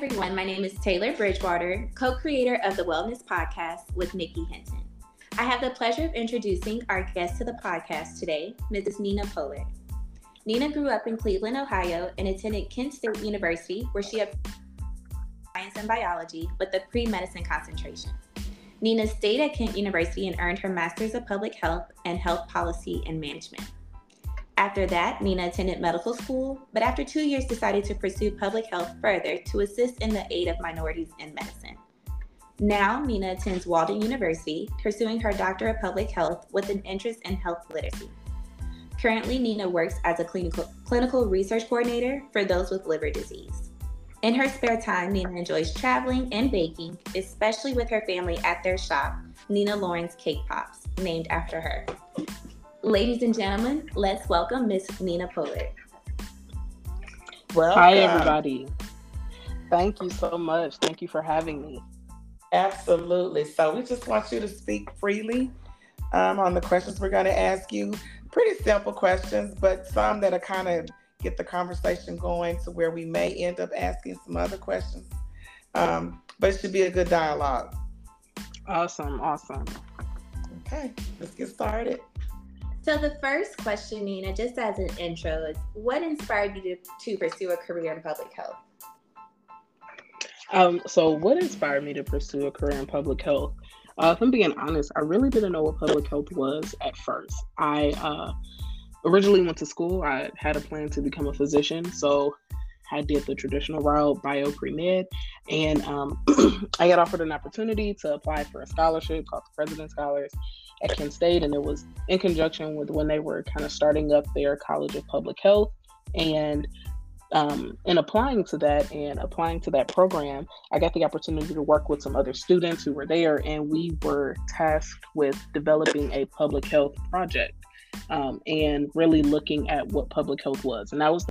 everyone. My name is Taylor Bridgewater, co creator of the Wellness Podcast with Nikki Hinton. I have the pleasure of introducing our guest to the podcast today, Mrs. Nina Pollard. Nina grew up in Cleveland, Ohio, and attended Kent State University, where she had science and biology with a pre medicine concentration. Nina stayed at Kent University and earned her Master's of Public Health and Health Policy and Management. After that, Nina attended medical school, but after two years decided to pursue public health further to assist in the aid of minorities in medicine. Now, Nina attends Walden University, pursuing her Doctor of Public Health with an interest in health literacy. Currently, Nina works as a clinical, clinical research coordinator for those with liver disease. In her spare time, Nina enjoys traveling and baking, especially with her family at their shop, Nina Lawrence Cake Pops, named after her. Ladies and gentlemen, let's welcome Miss Nina Pollard. Well, hi everybody. Thank you so much. Thank you for having me. Absolutely. So we just want you to speak freely um, on the questions we're going to ask you. Pretty simple questions, but some that are kind of get the conversation going to where we may end up asking some other questions. Um, but it should be a good dialogue. Awesome. Awesome. Okay, let's get started. So the first question, Nina, just as an intro, is what inspired you to, to pursue a career in public health? Um, so what inspired me to pursue a career in public health? Uh, if I'm being honest, I really didn't know what public health was at first. I uh, originally went to school. I had a plan to become a physician, so I did the traditional route, bio pre med, and um, I got offered an opportunity to apply for a scholarship called the President Scholars at Kent State, and it was in conjunction with when they were kind of starting up their College of Public Health. And um, in applying to that and applying to that program, I got the opportunity to work with some other students who were there, and we were tasked with developing a public health project um, and really looking at what public health was. And that was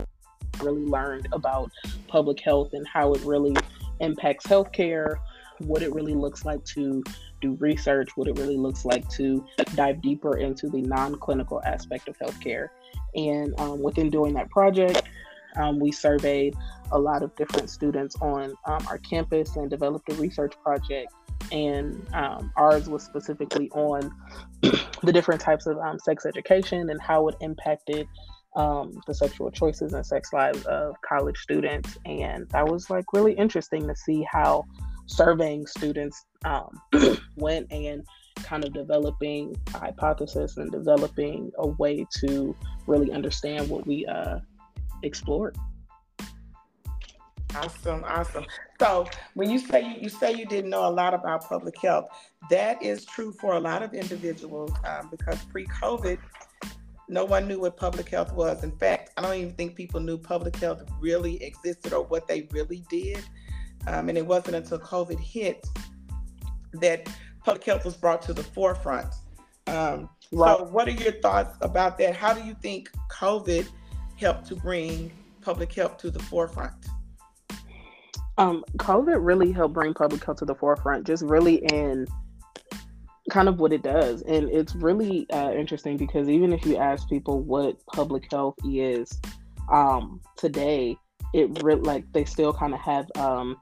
really learned about public health and how it really impacts healthcare, what it really looks like to do research, what it really looks like to dive deeper into the non clinical aspect of healthcare. And um, within doing that project, um, we surveyed a lot of different students on um, our campus and developed a research project. And um, ours was specifically on the different types of um, sex education and how it impacted um, the sexual choices and sex lives of college students. And that was like really interesting to see how surveying students um, went and kind of developing a hypothesis and developing a way to really understand what we uh, explored. Awesome, awesome. So when you say you, say you didn't know a lot about public health, that is true for a lot of individuals um, because pre-COVID, no one knew what public health was. In fact, I don't even think people knew public health really existed or what they really did. Um, and it wasn't until COVID hit that public health was brought to the forefront. Um, right. So, what are your thoughts about that? How do you think COVID helped to bring public health to the forefront? Um, COVID really helped bring public health to the forefront, just really in kind of what it does. And it's really uh, interesting because even if you ask people what public health is um, today, it really like they still kind of have um,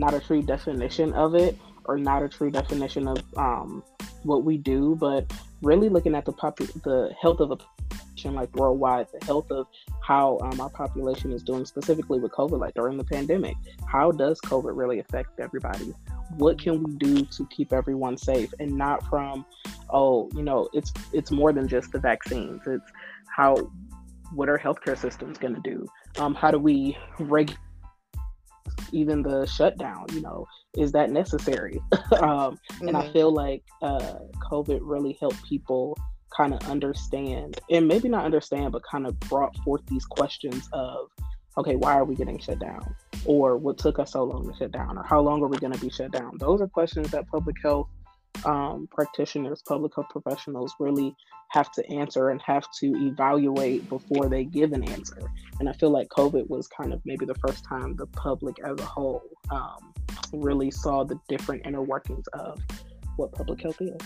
not a true definition of it or not a true definition of um, what we do, but really looking at the popu- the health of a population like worldwide, the health of how um, our population is doing specifically with COVID, like during the pandemic. How does COVID really affect everybody? What can we do to keep everyone safe and not from, oh, you know, it's it's more than just the vaccines. It's how what are healthcare systems going to do? Um, how do we regulate even the shutdown? You know, is that necessary? um, mm-hmm. And I mm-hmm. feel like uh, COVID really helped people kind of understand, and maybe not understand, but kind of brought forth these questions of, okay, why are we getting shut down? Or what took us so long to shut down? Or how long are we going to be shut down? Those are questions that public health um, practitioners, public health professionals really have to answer and have to evaluate before they give an answer. And I feel like COVID was kind of maybe the first time the public as a whole um, really saw the different inner workings of what public health is.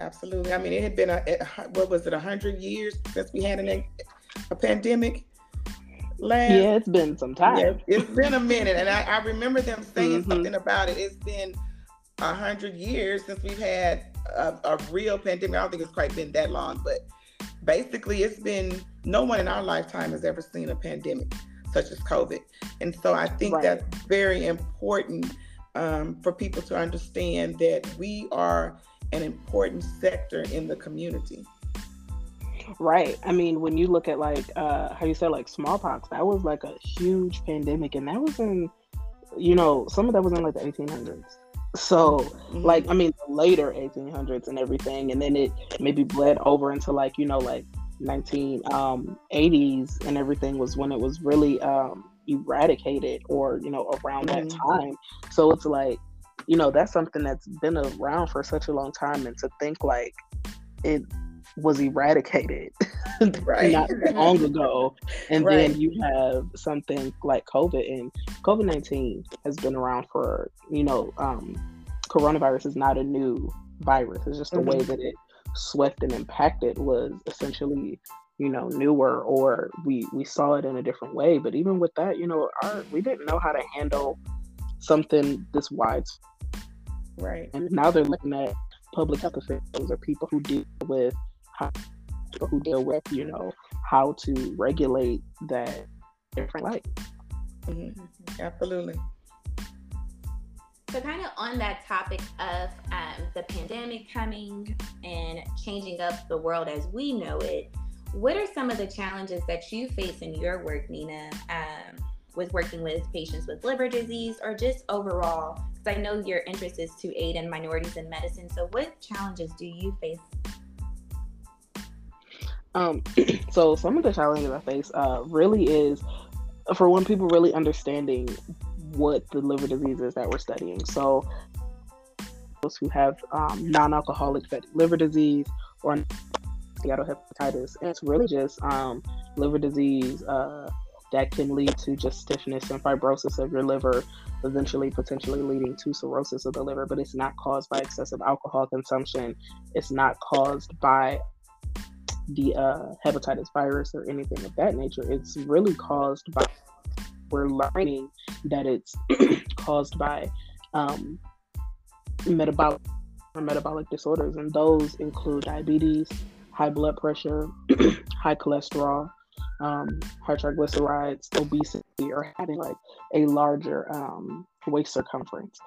Absolutely. I mean, it had been a, what was it, a hundred years since we had an, a pandemic. last. Yeah, it's been some time. Yeah, it's been a minute, and I, I remember them saying mm-hmm. something about it. It's been a hundred years since we've had a, a, real pandemic. I don't think it's quite been that long, but basically, it's been no one in our lifetime has ever seen a pandemic such as COVID, and so I think right. that's very important um, for people to understand that we are an important sector in the community. Right. I mean, when you look at like uh how you said like smallpox, that was like a huge pandemic and that was in you know, some of that was in like the 1800s. So, mm-hmm. like I mean, later 1800s and everything and then it maybe bled over into like, you know, like 1980s um, and everything was when it was really um eradicated or, you know, around mm-hmm. that time. So it's like you know that's something that's been around for such a long time and to think like it was eradicated right. not long ago. And right. then you have something like COVID, and COVID 19 has been around for, you know, um, coronavirus is not a new virus. It's just the mm-hmm. way that it swept and impacted was essentially you know newer or we we saw it in a different way but even with that you know our we didn't know how to handle something this wide right and now they're looking at public health officials or people who deal with how who deal with you know how to regulate that different light. Mm-hmm. Absolutely. So, kind of on that topic of um, the pandemic coming and changing up the world as we know it, what are some of the challenges that you face in your work, Nina, um, with working with patients with liver disease or just overall? Because I know your interest is to aid in minorities in medicine. So, what challenges do you face um, so some of the challenges I face uh, really is for one, people really understanding what the liver disease is that we're studying. So those who have um, non-alcoholic fatty liver disease or steatohepatitis, and it's really just um, liver disease uh, that can lead to just stiffness and fibrosis of your liver, eventually potentially leading to cirrhosis of the liver. But it's not caused by excessive alcohol consumption. It's not caused by the uh, hepatitis virus or anything of that nature. It's really caused by, we're learning that it's caused by um, metabolic or metabolic disorders, and those include diabetes, high blood pressure, high cholesterol, um, high triglycerides, obesity, or having like a larger um, waist circumference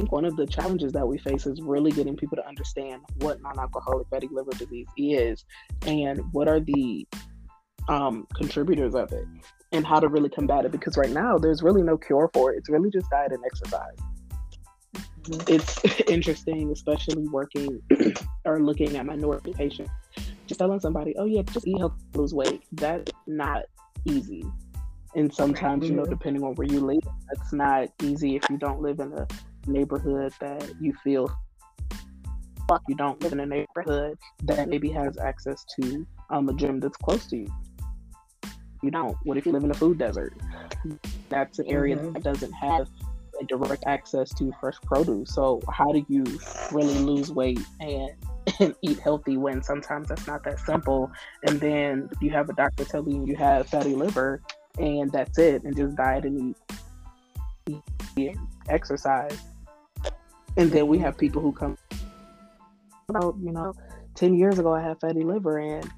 think one of the challenges that we face is really getting people to understand what non-alcoholic fatty liver disease is and what are the um, contributors of it and how to really combat it. Because right now there's really no cure for it. It's really just diet and exercise. Mm-hmm. it's interesting especially working or looking at minority patients. Just telling somebody oh yeah just eat healthy lose weight. That's not easy. And sometimes you know depending on where you live that's not easy if you don't live in a neighborhood that you feel like you don't live in a neighborhood that maybe has access to um, a gym that's close to you. You don't. What if you live in a food desert? That's an area mm-hmm. that doesn't have a direct access to fresh produce. So how do you really lose weight and, and eat healthy when sometimes that's not that simple? And then you have a doctor telling you you have fatty liver and that's it, and just diet and eat, eat exercise and then we have people who come about, you know, 10 years ago I had fatty liver and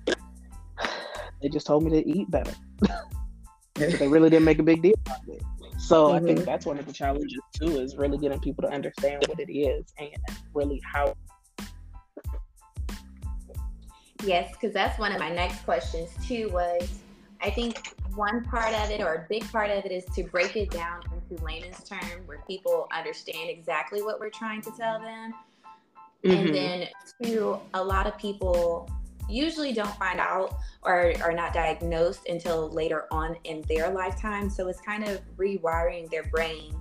they just told me to eat better. they really didn't make a big deal about it. So mm-hmm. I think mm-hmm. that's one of the challenges too, is really getting people to understand what it is and really how. Yes, because that's one of my next questions too. Was I think one part of it or a big part of it is to break it down into layman's term where people understand exactly what we're trying to tell them. Mm-hmm. And then to a lot of people usually don't find out or are not diagnosed until later on in their lifetime. So it's kind of rewiring their brain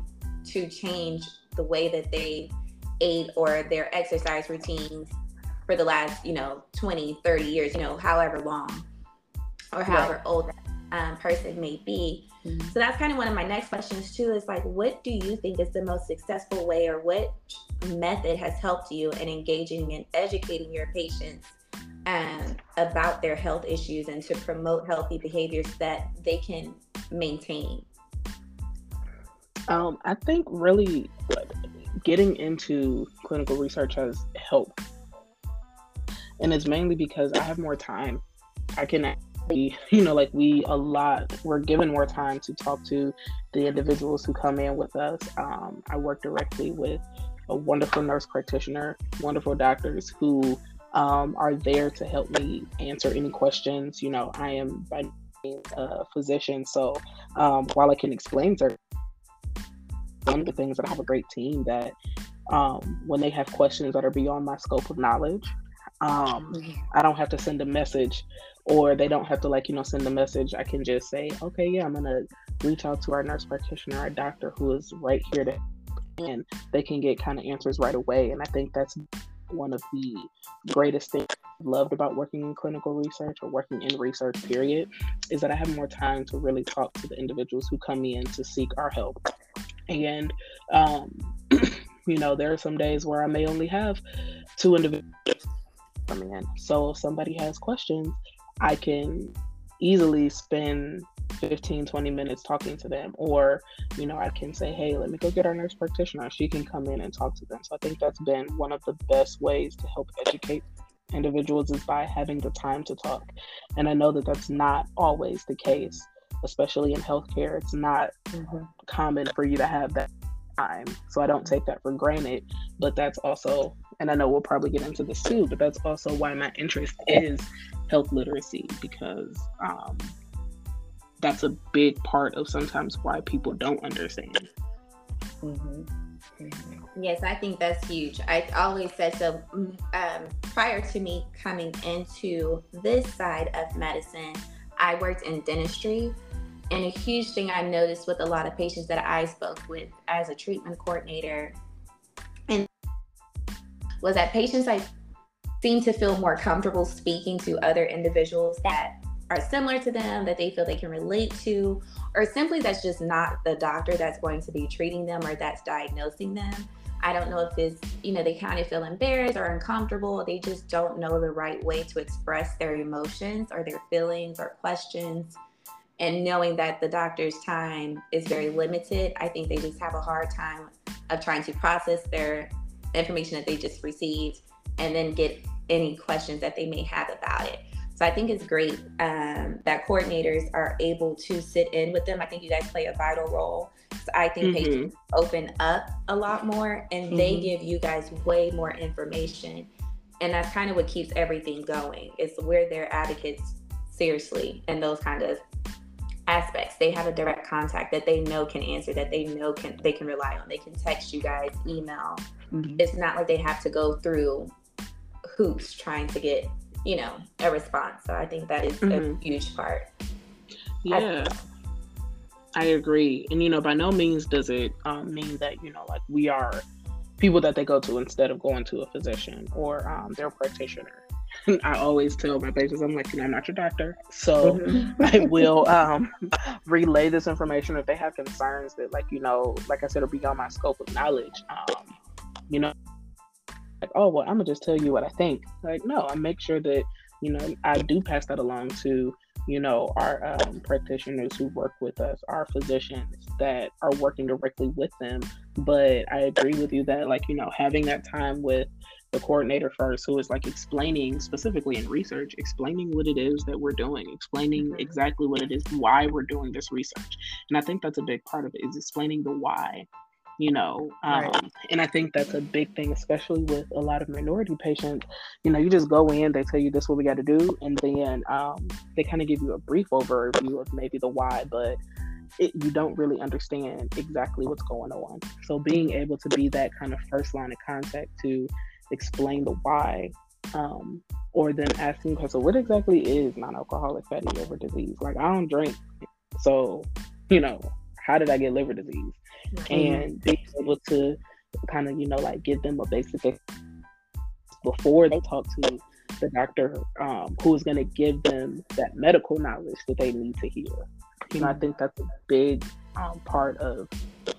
to change the way that they ate or their exercise routines for the last, you know, 20, 30 years, you know, however long or however right. old that um, person may be. So that's kind of one of my next questions too. Is like, what do you think is the most successful way, or what method has helped you in engaging and educating your patients um, about their health issues and to promote healthy behaviors that they can maintain? Um, I think really getting into clinical research has helped. And it's mainly because I have more time. I can you know, like we a lot, we're given more time to talk to the individuals who come in with us. Um, I work directly with a wonderful nurse practitioner, wonderful doctors who um, are there to help me answer any questions. You know, I am by a physician, so um, while I can explain certain one of the things that I have a great team that um, when they have questions that are beyond my scope of knowledge, um, mm-hmm. I don't have to send a message or they don't have to like, you know, send a message. I can just say, okay, yeah, I'm going to reach out to our nurse practitioner, our doctor who is right here to, and they can get kind of answers right away. And I think that's one of the greatest things I've loved about working in clinical research or working in research period is that I have more time to really talk to the individuals who come in to seek our help. And um, you know, there are some days where I may only have two individuals coming in. So if somebody has questions, I can easily spend 15 20 minutes talking to them or you know i can say hey let me go get our nurse practitioner. She can come in and talk to them. So i think that's been one of the best ways to help educate individuals is by having the time to talk. And i know that that's not always the case especially in healthcare. It's not mm-hmm. common for you to have that time. So i don't take that for granted but that's also and I know we'll probably get into this too, but that's also why my interest is health literacy because um, that's a big part of sometimes why people don't understand. Mm-hmm. Mm-hmm. Yes, I think that's huge. I always said so. Mm, um, prior to me coming into this side of medicine, I worked in dentistry. And a huge thing I noticed with a lot of patients that I spoke with as a treatment coordinator was that patients I seem to feel more comfortable speaking to other individuals that are similar to them that they feel they can relate to, or simply that's just not the doctor that's going to be treating them or that's diagnosing them. I don't know if it's, you know, they kind of feel embarrassed or uncomfortable. They just don't know the right way to express their emotions or their feelings or questions. And knowing that the doctor's time is very limited, I think they just have a hard time of trying to process their information that they just received and then get any questions that they may have about it. So I think it's great um, that coordinators are able to sit in with them. I think you guys play a vital role. So I think mm-hmm. patients open up a lot more and mm-hmm. they give you guys way more information. And that's kind of what keeps everything going. It's where they're advocates seriously and those kind of aspects. They have a direct contact that they know can answer, that they know can they can rely on. They can text you guys, email. Mm-hmm. It's not like they have to go through hoops trying to get, you know, a response. So I think that is mm-hmm. a huge part. Yeah. I, I agree. And you know, by no means does it um, mean that, you know, like we are people that they go to instead of going to a physician or um, their practitioner I always tell my patients, I'm like, you know, I'm not your doctor. So mm-hmm. I will um, relay this information if they have concerns that, like, you know, like I said, are beyond my scope of knowledge. Um, you know, like, oh, well, I'm going to just tell you what I think. Like, no, I make sure that, you know, I do pass that along to, you know, our um, practitioners who work with us, our physicians that are working directly with them. But I agree with you that, like, you know, having that time with, the coordinator first who is like explaining specifically in research explaining what it is that we're doing explaining mm-hmm. exactly what it is why we're doing this research and i think that's a big part of it is explaining the why you know um, right. and i think that's a big thing especially with a lot of minority patients. You know you just go in they tell you this is what we got to do and then um, they kind of give you a brief overview of maybe the why but it, you don't really understand exactly what's going on. So being able to be that kind of first line of contact to explain the why um, or then asking so what exactly is non-alcoholic fatty liver disease? Like i don't drink so you know how did i get liver disease mm-hmm. and being able to kind of you know like give them a basic before they talk to the doctor um, who's going to give them that medical knowledge that they need to hear you know i think that's a big um, part of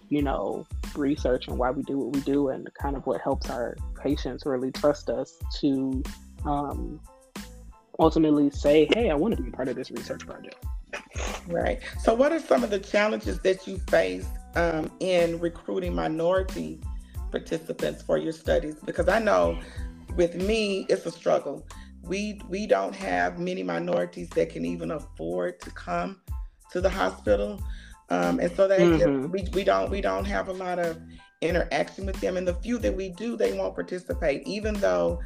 you know research and why we do what we do and kind of what helps our patients really trust us to um, ultimately say, hey, I want to be part of this research project. Right. So, what are some of the challenges that you face um, in recruiting minority participants for your studies? Because I know with me, it's a struggle. We we don't have many minorities that can even afford to come to the hospital, um, and so that mm-hmm. we, we don't we don't have a lot of interaction with them. And the few that we do, they won't participate, even though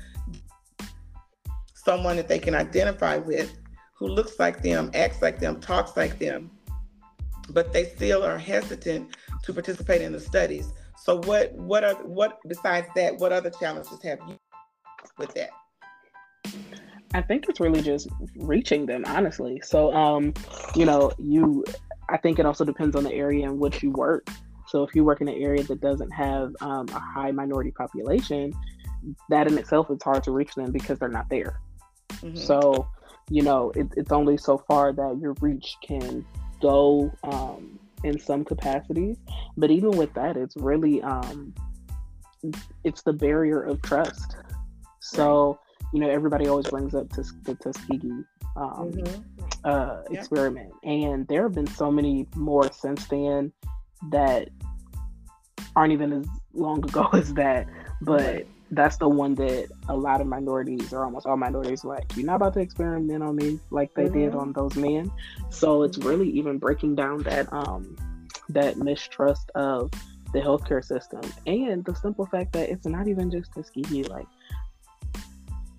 someone that they can identify with who looks like them, acts like them, talks like them, but they still are hesitant to participate in the studies. So what what are what besides that, what other challenges have you with that? I think it's really just reaching them, honestly. So um, you know, you I think it also depends on the area in which you work. So if you work in an area that doesn't have um, a high minority population, that in itself is hard to reach them because they're not there. Mm-hmm. So, you know, it, it's only so far that your reach can go um, in some capacities. But even with that, it's really um, it's the barrier of trust. So, you know, everybody always brings up to the Tuskegee um, mm-hmm. uh, yeah. experiment, and there have been so many more since then that aren't even as long ago as that. But that's the one that a lot of minorities or almost all minorities like you're not about to experiment on me like they mm-hmm. did on those men so it's really even breaking down that um that mistrust of the healthcare system and the simple fact that it's not even just Tuskegee like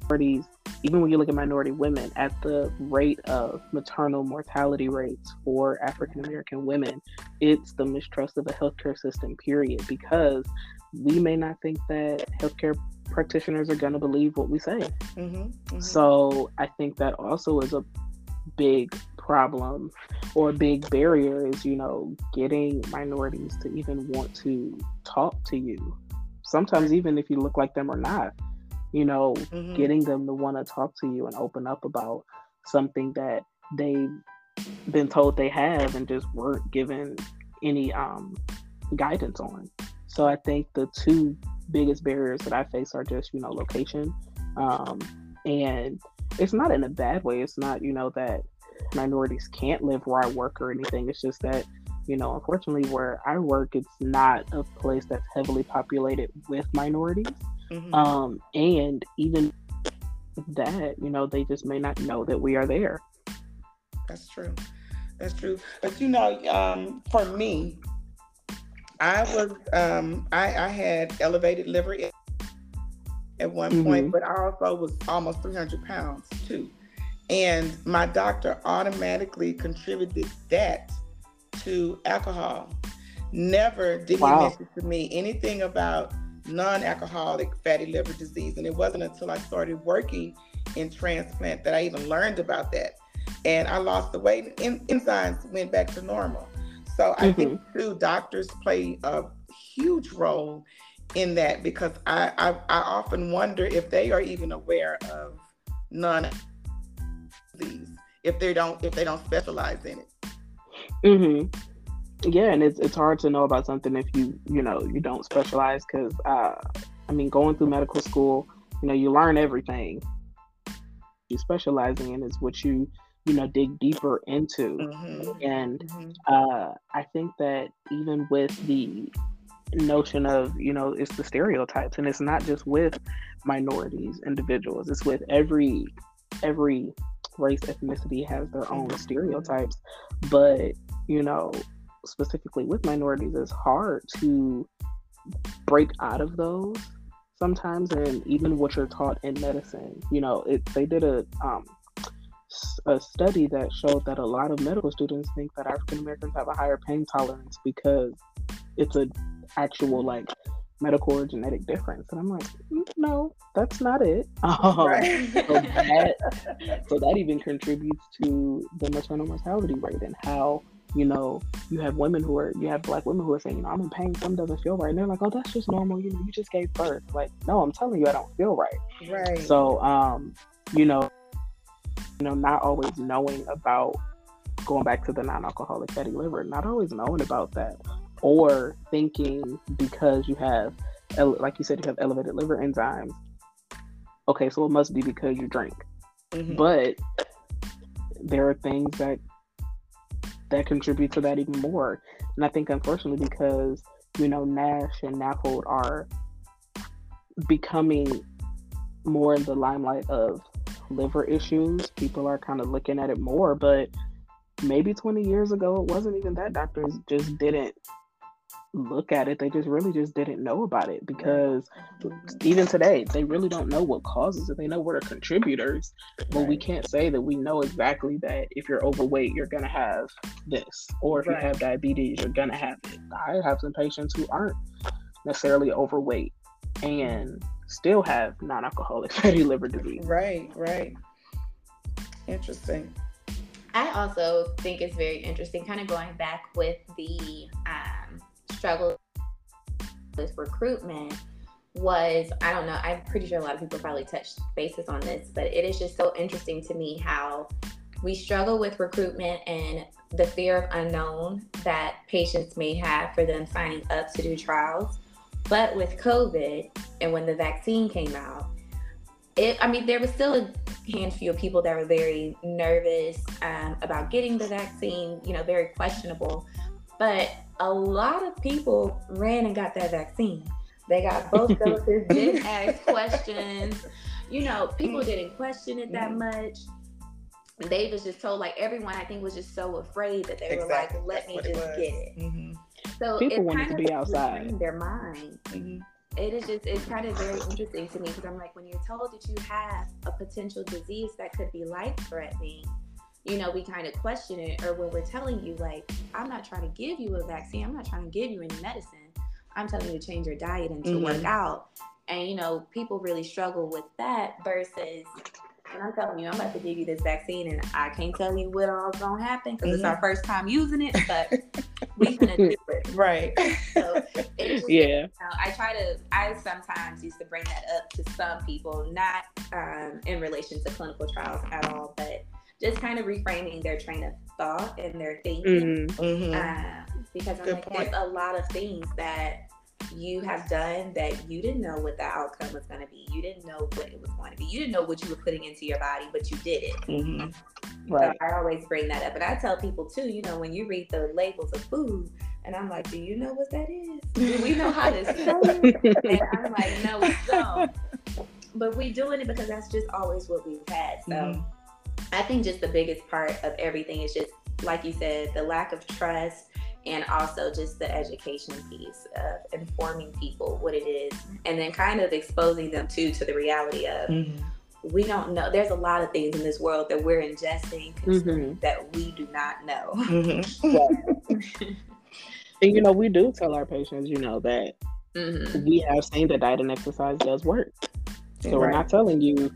minorities even when you look at minority women at the rate of maternal mortality rates for African American women it's the mistrust of the healthcare system period because we may not think that healthcare practitioners are going to believe what we say. Mm-hmm, mm-hmm. So I think that also is a big problem or a big barrier is, you know, getting minorities to even want to talk to you. Sometimes, even if you look like them or not, you know, mm-hmm. getting them to want to talk to you and open up about something that they've been told they have and just weren't given any um, guidance on. So I think the two biggest barriers that I face are just, you know, location. Um, and it's not in a bad way. It's not, you know, that minorities can't live where I work or anything. It's just that, you know, unfortunately, where I work, it's not a place that's heavily populated with minorities. Mm-hmm. Um, and even that, you know, they just may not know that we are there. That's true. That's true. But you know, um, for me, I was um, I, I had elevated liver at one mm-hmm. point, but I also was almost 300 pounds too. And my doctor automatically contributed that to alcohol. Never did wow. he mention to me anything about non-alcoholic fatty liver disease. And it wasn't until I started working in transplant that I even learned about that. And I lost the weight and enzymes went back to normal. So I mm-hmm. think too, doctors play a huge role in that because I, I, I often wonder if they are even aware of none of these if they don't if they don't specialize in it. Mm-hmm. Yeah, and it's it's hard to know about something if you you know you don't specialize because uh, I mean going through medical school, you know you learn everything. You specializing in is what you you know dig deeper into mm-hmm. and mm-hmm. Uh, i think that even with the notion of you know it's the stereotypes and it's not just with minorities individuals it's with every every race ethnicity has their own mm-hmm. stereotypes but you know specifically with minorities it's hard to break out of those sometimes and even what you're taught in medicine you know it they did a um, a study that showed that a lot of medical students think that African Americans have a higher pain tolerance because it's an actual like medical or genetic difference. And I'm like, mm, no, that's not it. Um, right. so, that, so that even contributes to the maternal mortality rate and how you know, you have women who are, you have black women who are saying, you know, I'm in pain, something doesn't feel right. And they're like, oh, that's just normal. You know, you just gave birth. Like, no, I'm telling you, I don't feel right. Right. So, um, you know, you know, not always knowing about going back to the non-alcoholic fatty liver, not always knowing about that, or thinking because you have, like you said, you have elevated liver enzymes. Okay, so it must be because you drink. mm-hmm. but there are things that that contribute to that even more. And I think unfortunately because, you know, NASH and NAFLD are becoming more in the limelight of liver issues, people are kind of looking at it more, but maybe 20 years ago it wasn't even that. Doctors just didn't look at it. They just really just didn't know about it because even today they really don't know what causes it. They know what are contributors but we can't say that we know exactly that if you're overweight you're going to have this or if right. you have diabetes you're going to have it. I have some patients who aren't necessarily overweight and still have non-alcoholic fatty liver disease. Right right. Interesting. I also think it's very interesting, kind of going back with the um, struggle with recruitment was I don't know, I'm pretty sure a lot of people probably touched bases on this, but it is just so interesting to me how we struggle with recruitment and the fear of unknown that patients may have for them signing up to do trials. But with COVID and when the vaccine came out, it, I mean, there was still a handful of people that were very nervous um, about getting the vaccine, you know, very questionable. But a lot of people ran and got that vaccine. They got both doses, didn't ask questions. You know, people didn't question it that much. They was just told, like, everyone I think was just so afraid that they exactly. were like, let That's me just get it. Mm-hmm. So people wanted to be outside. Their mind. Mm-hmm it is just it's kind of very interesting to me because I'm like when you're told that you have a potential disease that could be life threatening, you know, we kind of question it. Or when we're telling you like, I'm not trying to give you a vaccine, I'm not trying to give you any medicine. I'm telling you to change your diet and to mm-hmm. work out. And you know, people really struggle with that versus and I'm telling you, I'm about to give you this vaccine, and I can't tell you what all's gonna happen because mm-hmm. it's our mm-hmm. first time using it, but we're gonna do it. Right. So just, yeah. You know, I try to. I sometimes used to bring that up to some people, not um, in relation to clinical trials at all, but just kind of reframing their train of thought and their thinking. Mm-hmm. Um, because I'm like, there's a lot of things that you have done that you didn't know what the outcome was going to be. You didn't know what it was going to be. You didn't know what you were putting into your body, but you did it. Mm-hmm. Right. So I always bring that up. And I tell people too, you know, when you read the labels of food, and I'm like, do you know what that is? Do we know how to spell it? and I'm like, no, we don't. But we doing it because that's just always what we've had. So mm-hmm. I think just the biggest part of everything is just, like you said, the lack of trust and also just the education piece of informing people what it is and then kind of exposing them to to the reality of mm-hmm. we don't know there's a lot of things in this world that we're ingesting mm-hmm. that we do not know mm-hmm. and you know we do tell our patients you know that mm-hmm. we have seen that diet and exercise does work so right. we're not telling you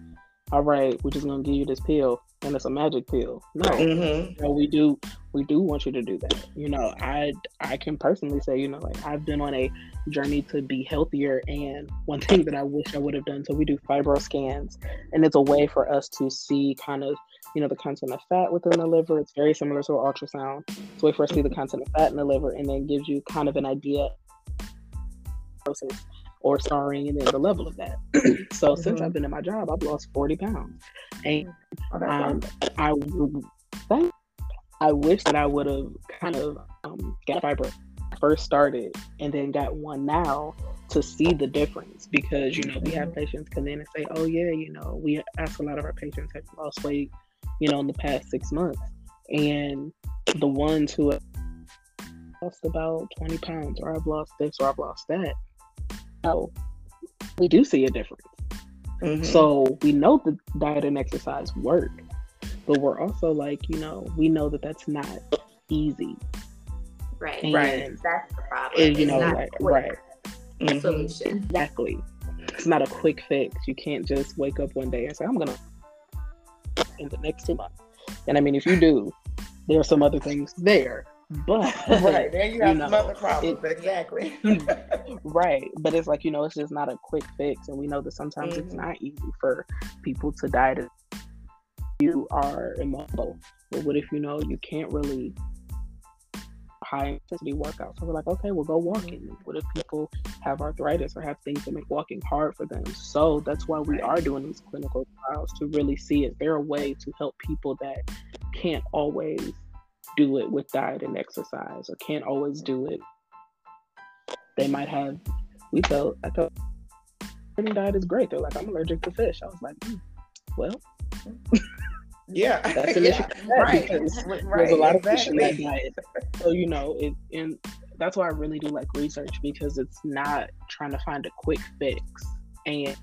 all right we're just going to give you this pill and it's a magic pill. No, mm-hmm. you know, we do we do want you to do that. You know, I I can personally say, you know, like I've been on a journey to be healthier, and one thing that I wish I would have done. So we do FibroScans, and it's a way for us to see kind of you know the content of fat within the liver. It's very similar to an ultrasound. It's a way for us to see the content of fat in the liver, and then gives you kind of an idea or scarring and the level of that. so mm-hmm. since I've been in my job, I've lost 40 pounds. And oh, um, I, I wish that I would have kind of um, got fiber first started and then got one now to see the difference because you know we have mm-hmm. patients come in and say oh yeah you know we ask a lot of our patients have lost weight you know in the past six months and the ones who have lost about 20 pounds or i've lost this or i've lost that know we do see a difference. Mm-hmm. So we know the diet and exercise work, but we're also like, you know, we know that that's not easy. Right. And right. That's the problem. And, you know, like, right. Mm-hmm. Solution. Exactly. It's not a quick fix. You can't just wake up one day and say, I'm going to in the next two months. And I mean, if you do, there are some other things there but right there you have you know, some other problems. It, exactly. right. But it's like, you know, it's just not a quick fix. And we know that sometimes mm-hmm. it's not easy for people to diet. You are immobile. But what if you know you can't really high intensity workouts. So we're like, okay, we'll go walking. What if people have arthritis or have things that make walking hard for them? So that's why we are doing these clinical trials to really see is there are a way to help people that can't always do it with diet and exercise or can't always do it. They might have, we felt, I thought diet is great. They're like, I'm allergic to fish. I was like, mm, well, yeah, that's an issue. right. Because right. There's a lot of fish in that diet. So, you know, it, and that's why I really do like research because it's not trying to find a quick fix. And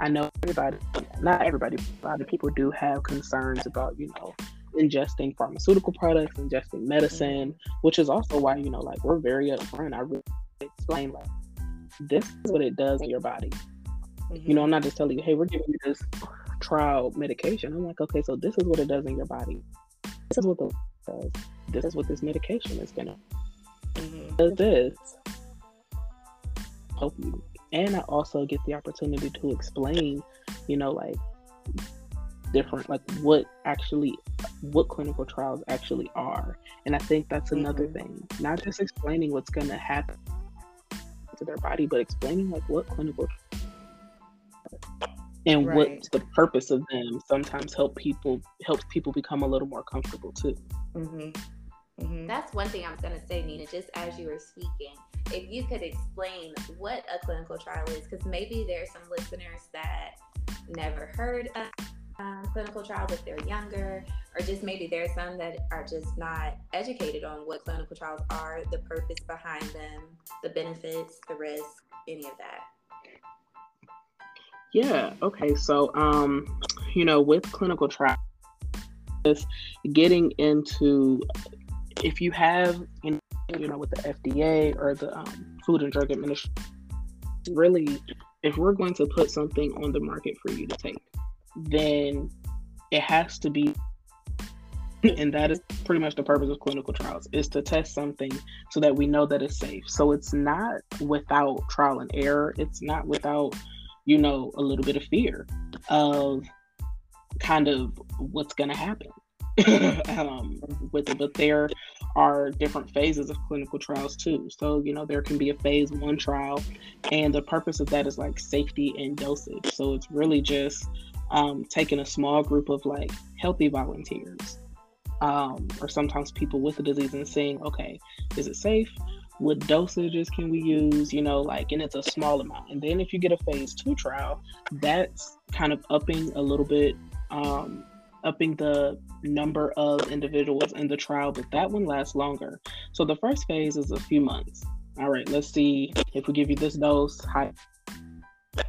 I know everybody, not everybody, a lot of people do have concerns about, you know, ingesting pharmaceutical products, ingesting medicine, mm-hmm. which is also why, you know, like we're very upfront. I really explain, like, this is what it does in your body. Mm-hmm. You know, I'm not just telling you, hey, we're giving you this trial medication. I'm like, okay, so this is what it does in your body. This is what the does. This is what this medication is gonna mm-hmm. does this help you. And I also get the opportunity to explain, you know, like different like what actually what clinical trials actually are. And I think that's another mm-hmm. thing. Not just explaining what's gonna happen to their body, but explaining like what clinical and right. what's the purpose of them sometimes help people helps people become a little more comfortable too mm-hmm. Mm-hmm. that's one thing i was going to say nina just as you were speaking if you could explain what a clinical trial is because maybe there's some listeners that never heard of um, clinical trials if they're younger or just maybe there's some that are just not educated on what clinical trials are the purpose behind them the benefits the risk any of that yeah. Okay. So, um, you know, with clinical trials, getting into if you have, you know, with the FDA or the um, Food and Drug Administration, really, if we're going to put something on the market for you to take, then it has to be and that is pretty much the purpose of clinical trials is to test something so that we know that it's safe so it's not without trial and error it's not without you know, a little bit of fear of kind of what's going to happen um, with it. But there are different phases of clinical trials too. So, you know, there can be a phase one trial, and the purpose of that is like safety and dosage. So it's really just um, taking a small group of like healthy volunteers. Um, or sometimes people with the disease and saying, okay, is it safe? what dosages can we use, you know, like, and it's a small amount. And then if you get a phase two trial, that's kind of upping a little bit, um, upping the number of individuals in the trial, but that one lasts longer. So the first phase is a few months. All right, let's see if we give you this dose. High.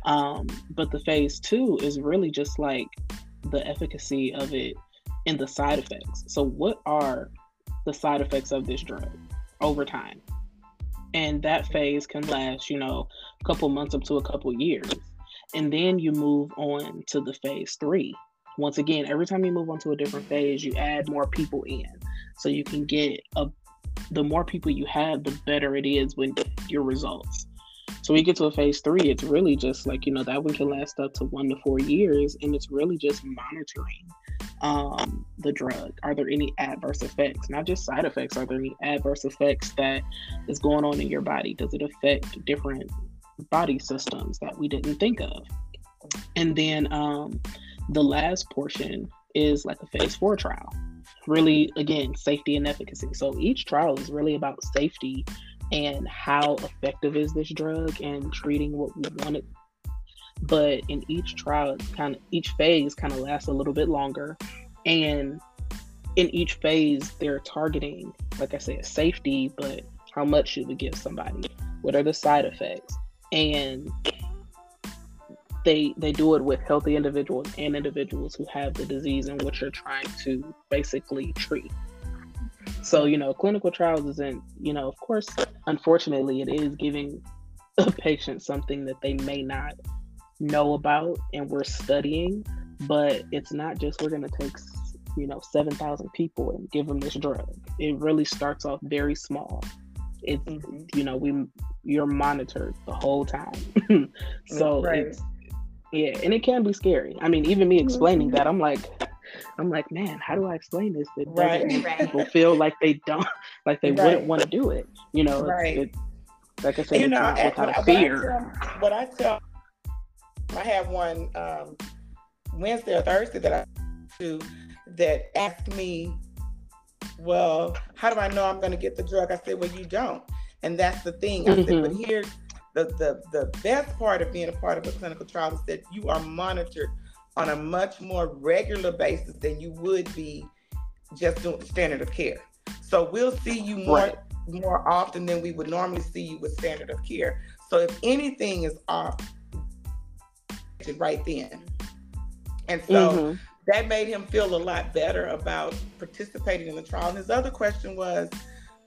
Um, but the phase two is really just like the efficacy of it and the side effects. So, what are the side effects of this drug over time? and that phase can last you know a couple months up to a couple years and then you move on to the phase three once again every time you move on to a different phase you add more people in so you can get a the more people you have the better it is when your results so we get to a phase three it's really just like you know that one can last up to one to four years and it's really just monitoring um, the drug? Are there any adverse effects? Not just side effects. Are there any adverse effects that is going on in your body? Does it affect different body systems that we didn't think of? And then um, the last portion is like a phase four trial. Really, again, safety and efficacy. So each trial is really about safety and how effective is this drug and treating what we wanted. but in each trial kind of each phase kind of lasts a little bit longer. And in each phase they're targeting like i said safety but how much should we give somebody? What are the side effects? And they they do it with healthy individuals and individuals who have the disease and what you're trying to basically treat so you know clinical trials isn't you know of course unfortunately it is giving a patient something that they may not know about and we're studying, but it's not just we're going to take you know 7,000 people and give them this drug. It really starts off very small. It's mm-hmm. you know we you're monitored the whole time, so right. it's yeah, and it can be scary. I mean, even me explaining mm-hmm. that, I'm like, I'm like, man, how do I explain this? That Right. doesn't Right. people feel like they don't, like they Right. wouldn't want to do it. You know, Right. it, like I said, you it's know, not and without what, fear. What I, tell, what I tell, I have one um, Wednesday or Thursday that I do that asked me, well, how do I know I'm going to get the drug? I said, well, you don't. And that's the thing. I said, but here's the, the, the best part of being a part of a clinical trial is that you are monitored on a much more regular basis than you would be just doing standard of care. So we'll see you more Right. more often than we would normally see you with standard of care. So if anything is off, right then. And so Mhm. that made him feel a lot better about participating in the trial. And his other question was,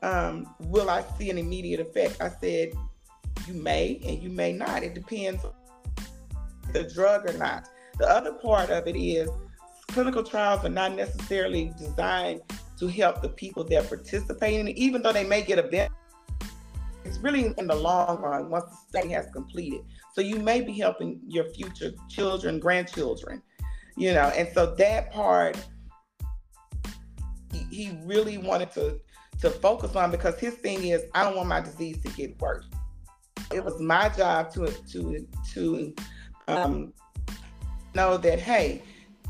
um, will I see an immediate effect? I said, you may and you may not. It depends on the drug or not. The other part of it is clinical trials are not necessarily designed to help the people that participate in it, even though they may get a benefit. It's really in the long run once the study has completed. So you may be helping your future children, grandchildren, you know, and so that part he, really wanted to to focus on because his thing is I don't want my disease to get worse. It was my job to to to um, know that hey,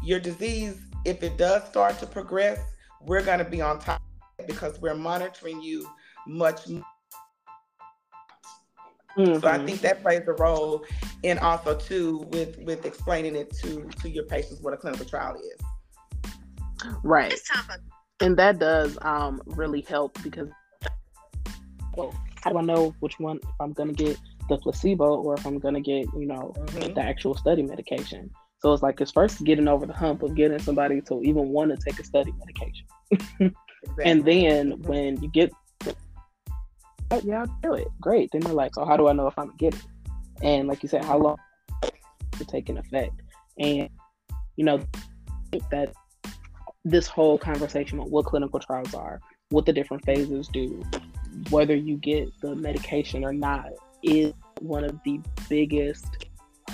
your disease, if it does start to progress, we're going to be on top of it because we're monitoring you much more. So I Mhm. think that plays a role in also too with with explaining it to to your patients what a clinical trial is. Right. And that does um really help because well, how do I know which one if I'm gonna get the placebo or if I'm gonna get, you know, Mhm. the actual study medication. So it's like it's first getting over the hump of getting somebody to even want to take a study medication. And then when you get oh, yeah, I'll do it. Great. Then they're like, so how do I know if I'm gonna get it? And like you said, how long to take an effect? And you know, that this whole conversation on what clinical trials are, what the different phases do, whether you get the medication or not, is one of the biggest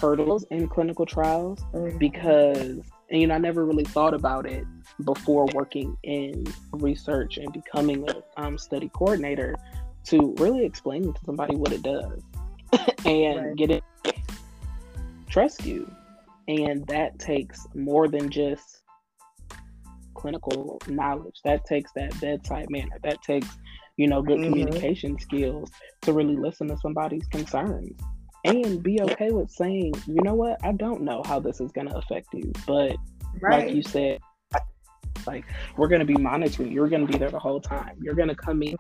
hurdles in clinical trials Mhm. because and you know I never really thought about it before working in research and becoming a um, study coordinator to really explain to somebody what it does and Right. get it trust you and that takes more than just clinical knowledge that takes that bedside manner that takes you know good Mhm. communication skills to really listen to somebody's concerns and be okay with saying you know what? I don't know how this is going to affect you but right. like you said like we're going to be monitoring. You're going to be there the whole time. You're going to come in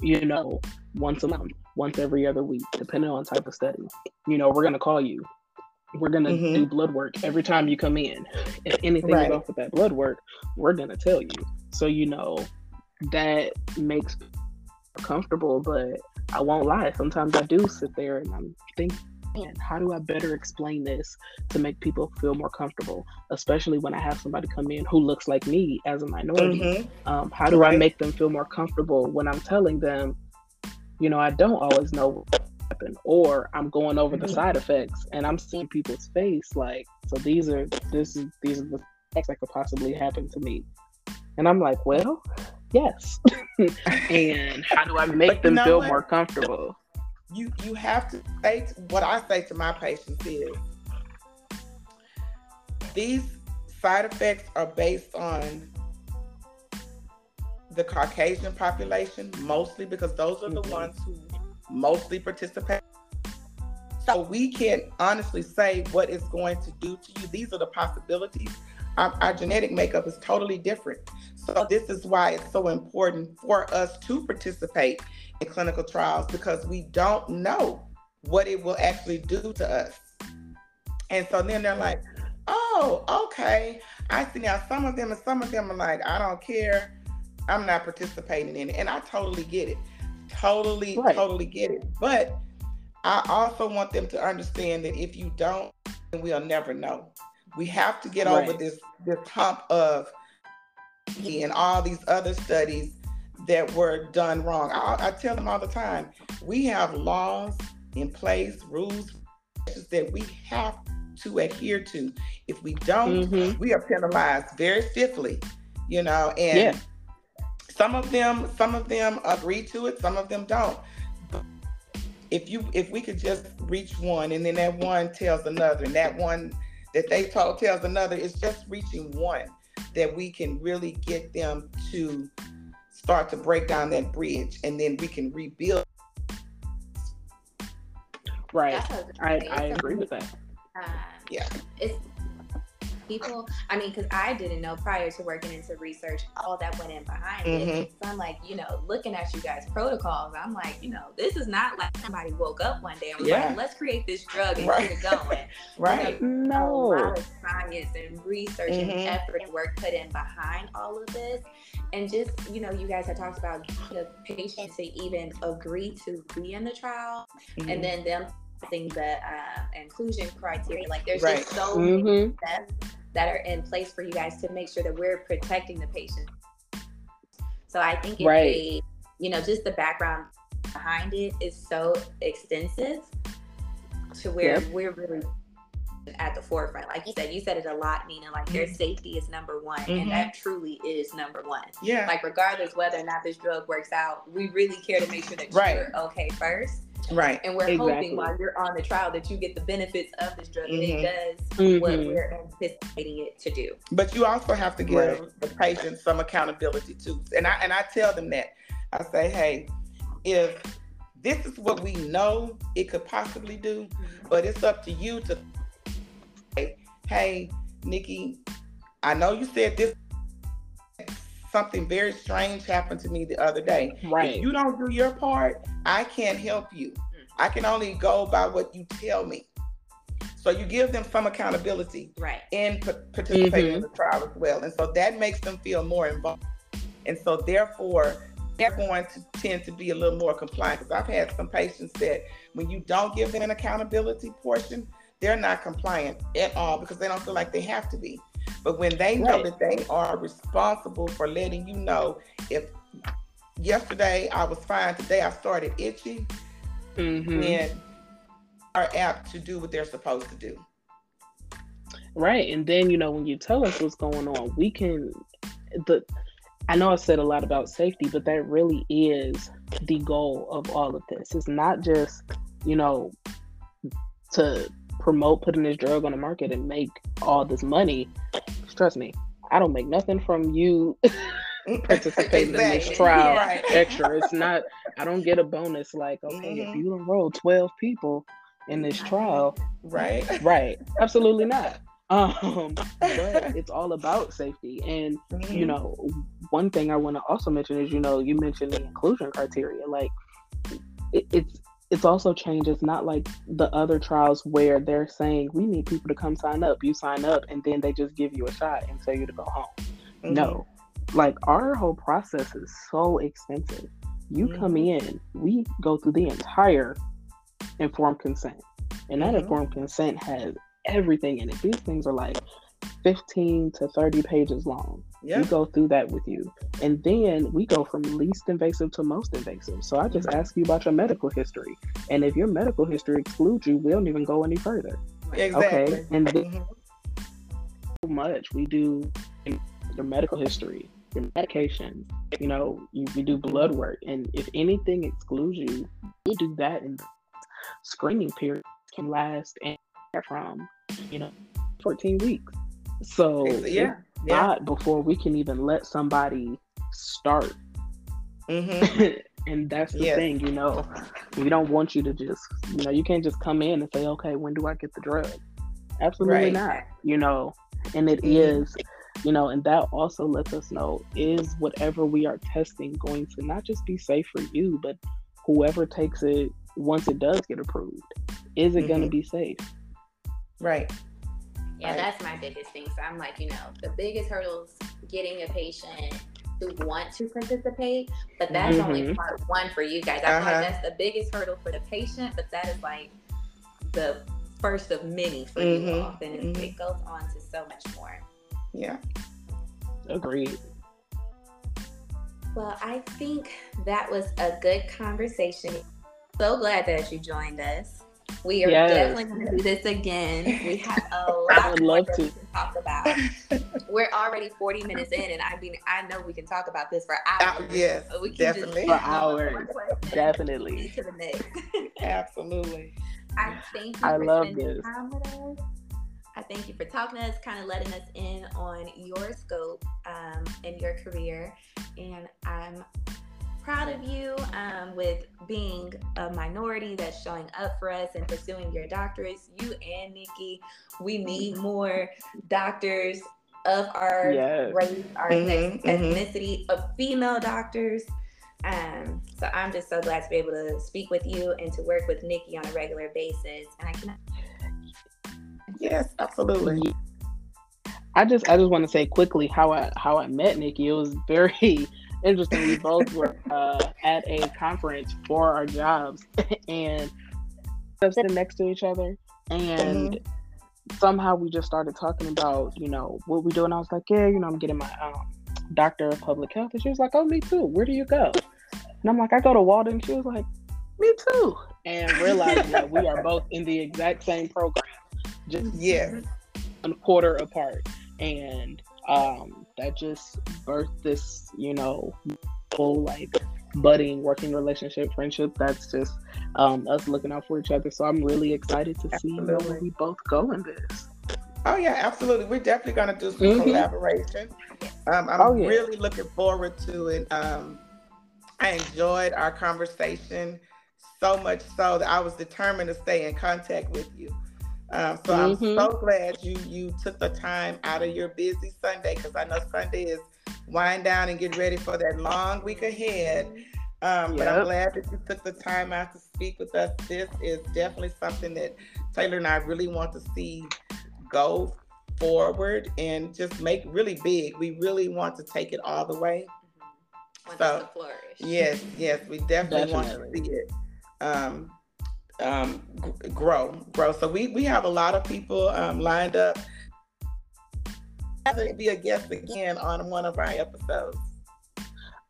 you know once a month once every other week depending on type of study. You know we're going to call you. We're going to Mhm. do blood work every time you come in. If anything Right. is off with that blood work we're going to tell you. So you know that makes comfortable but i won't lie sometimes i do sit there and i'm thinking man, how do i better explain this to make people feel more comfortable especially when i have somebody come in who looks like me as a minority Mhm. um, how do I make them feel more comfortable when I'm telling them, you know, I don't always know what happened, or I'm going over the Mhm. side effects and I'm seeing people's face like, so these are this is these are the things that could possibly happen to me, and I'm like, well, yes, and how do I make them feel what? more comfortable? you you have to say what I say to my patients is these side effects are based on the Caucasian population mostly because those are the Mhm. ones who mostly participate. So we can't honestly say what it's going to do to you. These are the possibilities. Our, our genetic makeup is totally different. So this is why it's so important for us to participate in clinical trials because we don't know what it will actually do to us. And so then they're like, oh, okay. I see now some of them and some of them are like, I don't care. I'm not participating in it. And I totally get it. Totally, Right. totally get it. But I also want them to understand that if you don't, then we'll never know. We have to get over this this hump of and all these other studies that were done wrong. I, I tell them all the time, we have laws in place, rules that we have to adhere to. If we don't, Mhm. we are penalized very stiffly, you know, and Yeah. some of them some of them agree to it, some of them don't. But if you if we could just reach one and then that one tells another and that one that they told tells another, it's just reaching one that we can really get them to start to break down that bridge and then we can rebuild. Right. That's what was I. I agree with that. um, Yeah. it's people i mean because i didn't know prior to working into research all that went in behind it Mhm. so i'm like you know looking at you guys protocols i'm like you know this is not like somebody woke up one day and was Yeah. like let's create this drug and Right. get it going Right. a No. lot of science and research Mhm. and effort and work put in behind all of this. And just, you know, you guys have talked about the patients to even agree to be in the trial Mhm. and then them setting the uh, inclusion criteria. Like there's Right. just so many Mhm. steps that are in place for you guys to make sure that we're protecting the patient. So I think it's Right. a, you know, just the background behind it is so extensive to where Yep. we're really at the forefront. Like you said, you said it a lot, Nina. Like their safety is number one, Mhm. and that truly is number one. yeah. Like regardless whether or not this drug works out, we really care to make sure that Right. you're okay first. Right. And we're Exactly. hoping while you're on the trial that you get the benefits of this drug and Mhm. it does what Mhm. we're anticipating it to do. But you also have to give Right. the patient some accountability too. And I and I tell them that. I say, hey, if this is what we know it could possibly do, but it's up to you to say, hey, Nikki, I know you said this something very strange happened to me the other day. Right. If you don't do your part, I can't help you. I can only go by what you tell me. So you give them some accountability Right. in pa- participating in Mhm. the trial as well. And so that makes them feel more involved. And so therefore, they're going to tend to be a little more compliant. Because I've had some patients that when you don't give them an accountability portion, they're not compliant at all because they don't feel like they have to be. But when they know Right. that they are responsible for letting you know if yesterday I was fine, today I started itchy, Mhm. then are apt to do what they're supposed to do. Right. And then, you know, when you tell us what's going on, we can the I know I said a lot about safety, but that really is the goal of all of this. It's not just, you know, to promote putting this drug on the market and make all this money. Trust me, I don't make nothing from you participating in this trial Right. extra. It's not I don't get a bonus like, okay, if Mhm. you enroll 12 people in this trial, Right. right absolutely not um but it's all about safety and you Mhm. know one thing i want to also mention is you know you mentioned the inclusion criteria like it, it's it's also changed it's not like the other trials where they're saying we need people to come sign up you sign up and then they just give you a shot and tell you to go home Mhm. no like our whole process is so expensive you come Mm-hmm. in we go through the entire informed consent and that Mhm. informed consent has everything in it these things are like 15 to 30 pages long Yeah. we go through that with you and then we go from least invasive to most invasive so i just ask you about your medical history and if your medical history excludes you we don't even go any further Exactly. okay and then Mhm. so much. We do your medical history, your medication, you know, you, we do blood work. And if anything excludes you, we do that. And screening period can last anywhere from, you know, 14 weeks. So yeah. Yeah. Before we can even let somebody start. Mhm. and that's the Yes. thing, you know, we don't want you to just, you know, you can't just come in and say, okay, when do I get the drug? Absolutely Right. not, you know, and it Mhm. is, you know, and that also lets us know is whatever we are testing going to not just be safe for you, but whoever takes it once it does get approved, is it going to be safe? Right. Yeah, Right. that's my biggest thing. So I'm like, you know, the biggest hurdles getting a patient to want to participate, but that's only Mhm. part one for you guys. I feel Uh-huh. like that's the biggest hurdle for the patient, but that is like the first of many for you Mhm. all. Then it, Mhm. it goes on to so much more. Yeah. Agreed. Well, I think that was a good conversation. So glad that you joined us. We are yes. definitely going to do this again. We have a lot I would love to. talk about. We're already 40 minutes in, and I mean, I know we can talk about this for hours. Uh, yes, we can definitely. for hours. Definitely. To the next. Absolutely. I thank you I love this. time with us. I thank you for talking to us, kind of letting us in on your scope um, and your career. And I'm proud of you um, with being a minority that's showing up for us and pursuing your doctorates. You and Nikki, we need more doctors of our yes. race, our mm-hmm, mm-hmm. ethnicity, mm-hmm. of female doctors. Um, so I'm just so glad to be able to speak with you and to work with Nikki on a regular basis. And I can. Yes, absolutely. I just I just want to say quickly how I how I met Nikki. It was very interesting. We both were uh, at a conference for our jobs and sitting next to each other, and mm-hmm. somehow we just started talking about you know what we do, and I was like, yeah, you know, I'm getting my um, doctor of public health, and she was like, oh, me too. Where do you go? And I'm like, I go to Walden. She was like, me too, and realizing that we are both in the exact same program, just yeah, a quarter apart, and um, that just birthed this, you know, whole like budding working relationship, friendship. That's just um, us looking out for each other. So I'm really excited to see where we both go in this. Oh yeah, absolutely. We're definitely gonna do some mm-hmm. collaboration. Um, I'm oh, yeah. really looking forward to it. Um, I enjoyed our conversation so much so that I was determined to stay in contact with you. Um, so mm-hmm. I'm so glad you you took the time out of your busy Sunday because I know Sunday is wind down and get ready for that long week ahead. Um, yep. But I'm glad that you took the time out to speak with us. This is definitely something that Taylor and I really want to see go forward and just make really big. We really want to take it all the way. Mm-hmm. So, yes, yes, we definitely, definitely, want to see it. Um, um, grow, grow. So we we have a lot of people um, lined up. To be a guest again on one of our episodes.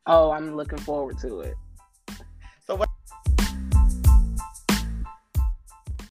Oh, I'm looking forward to it.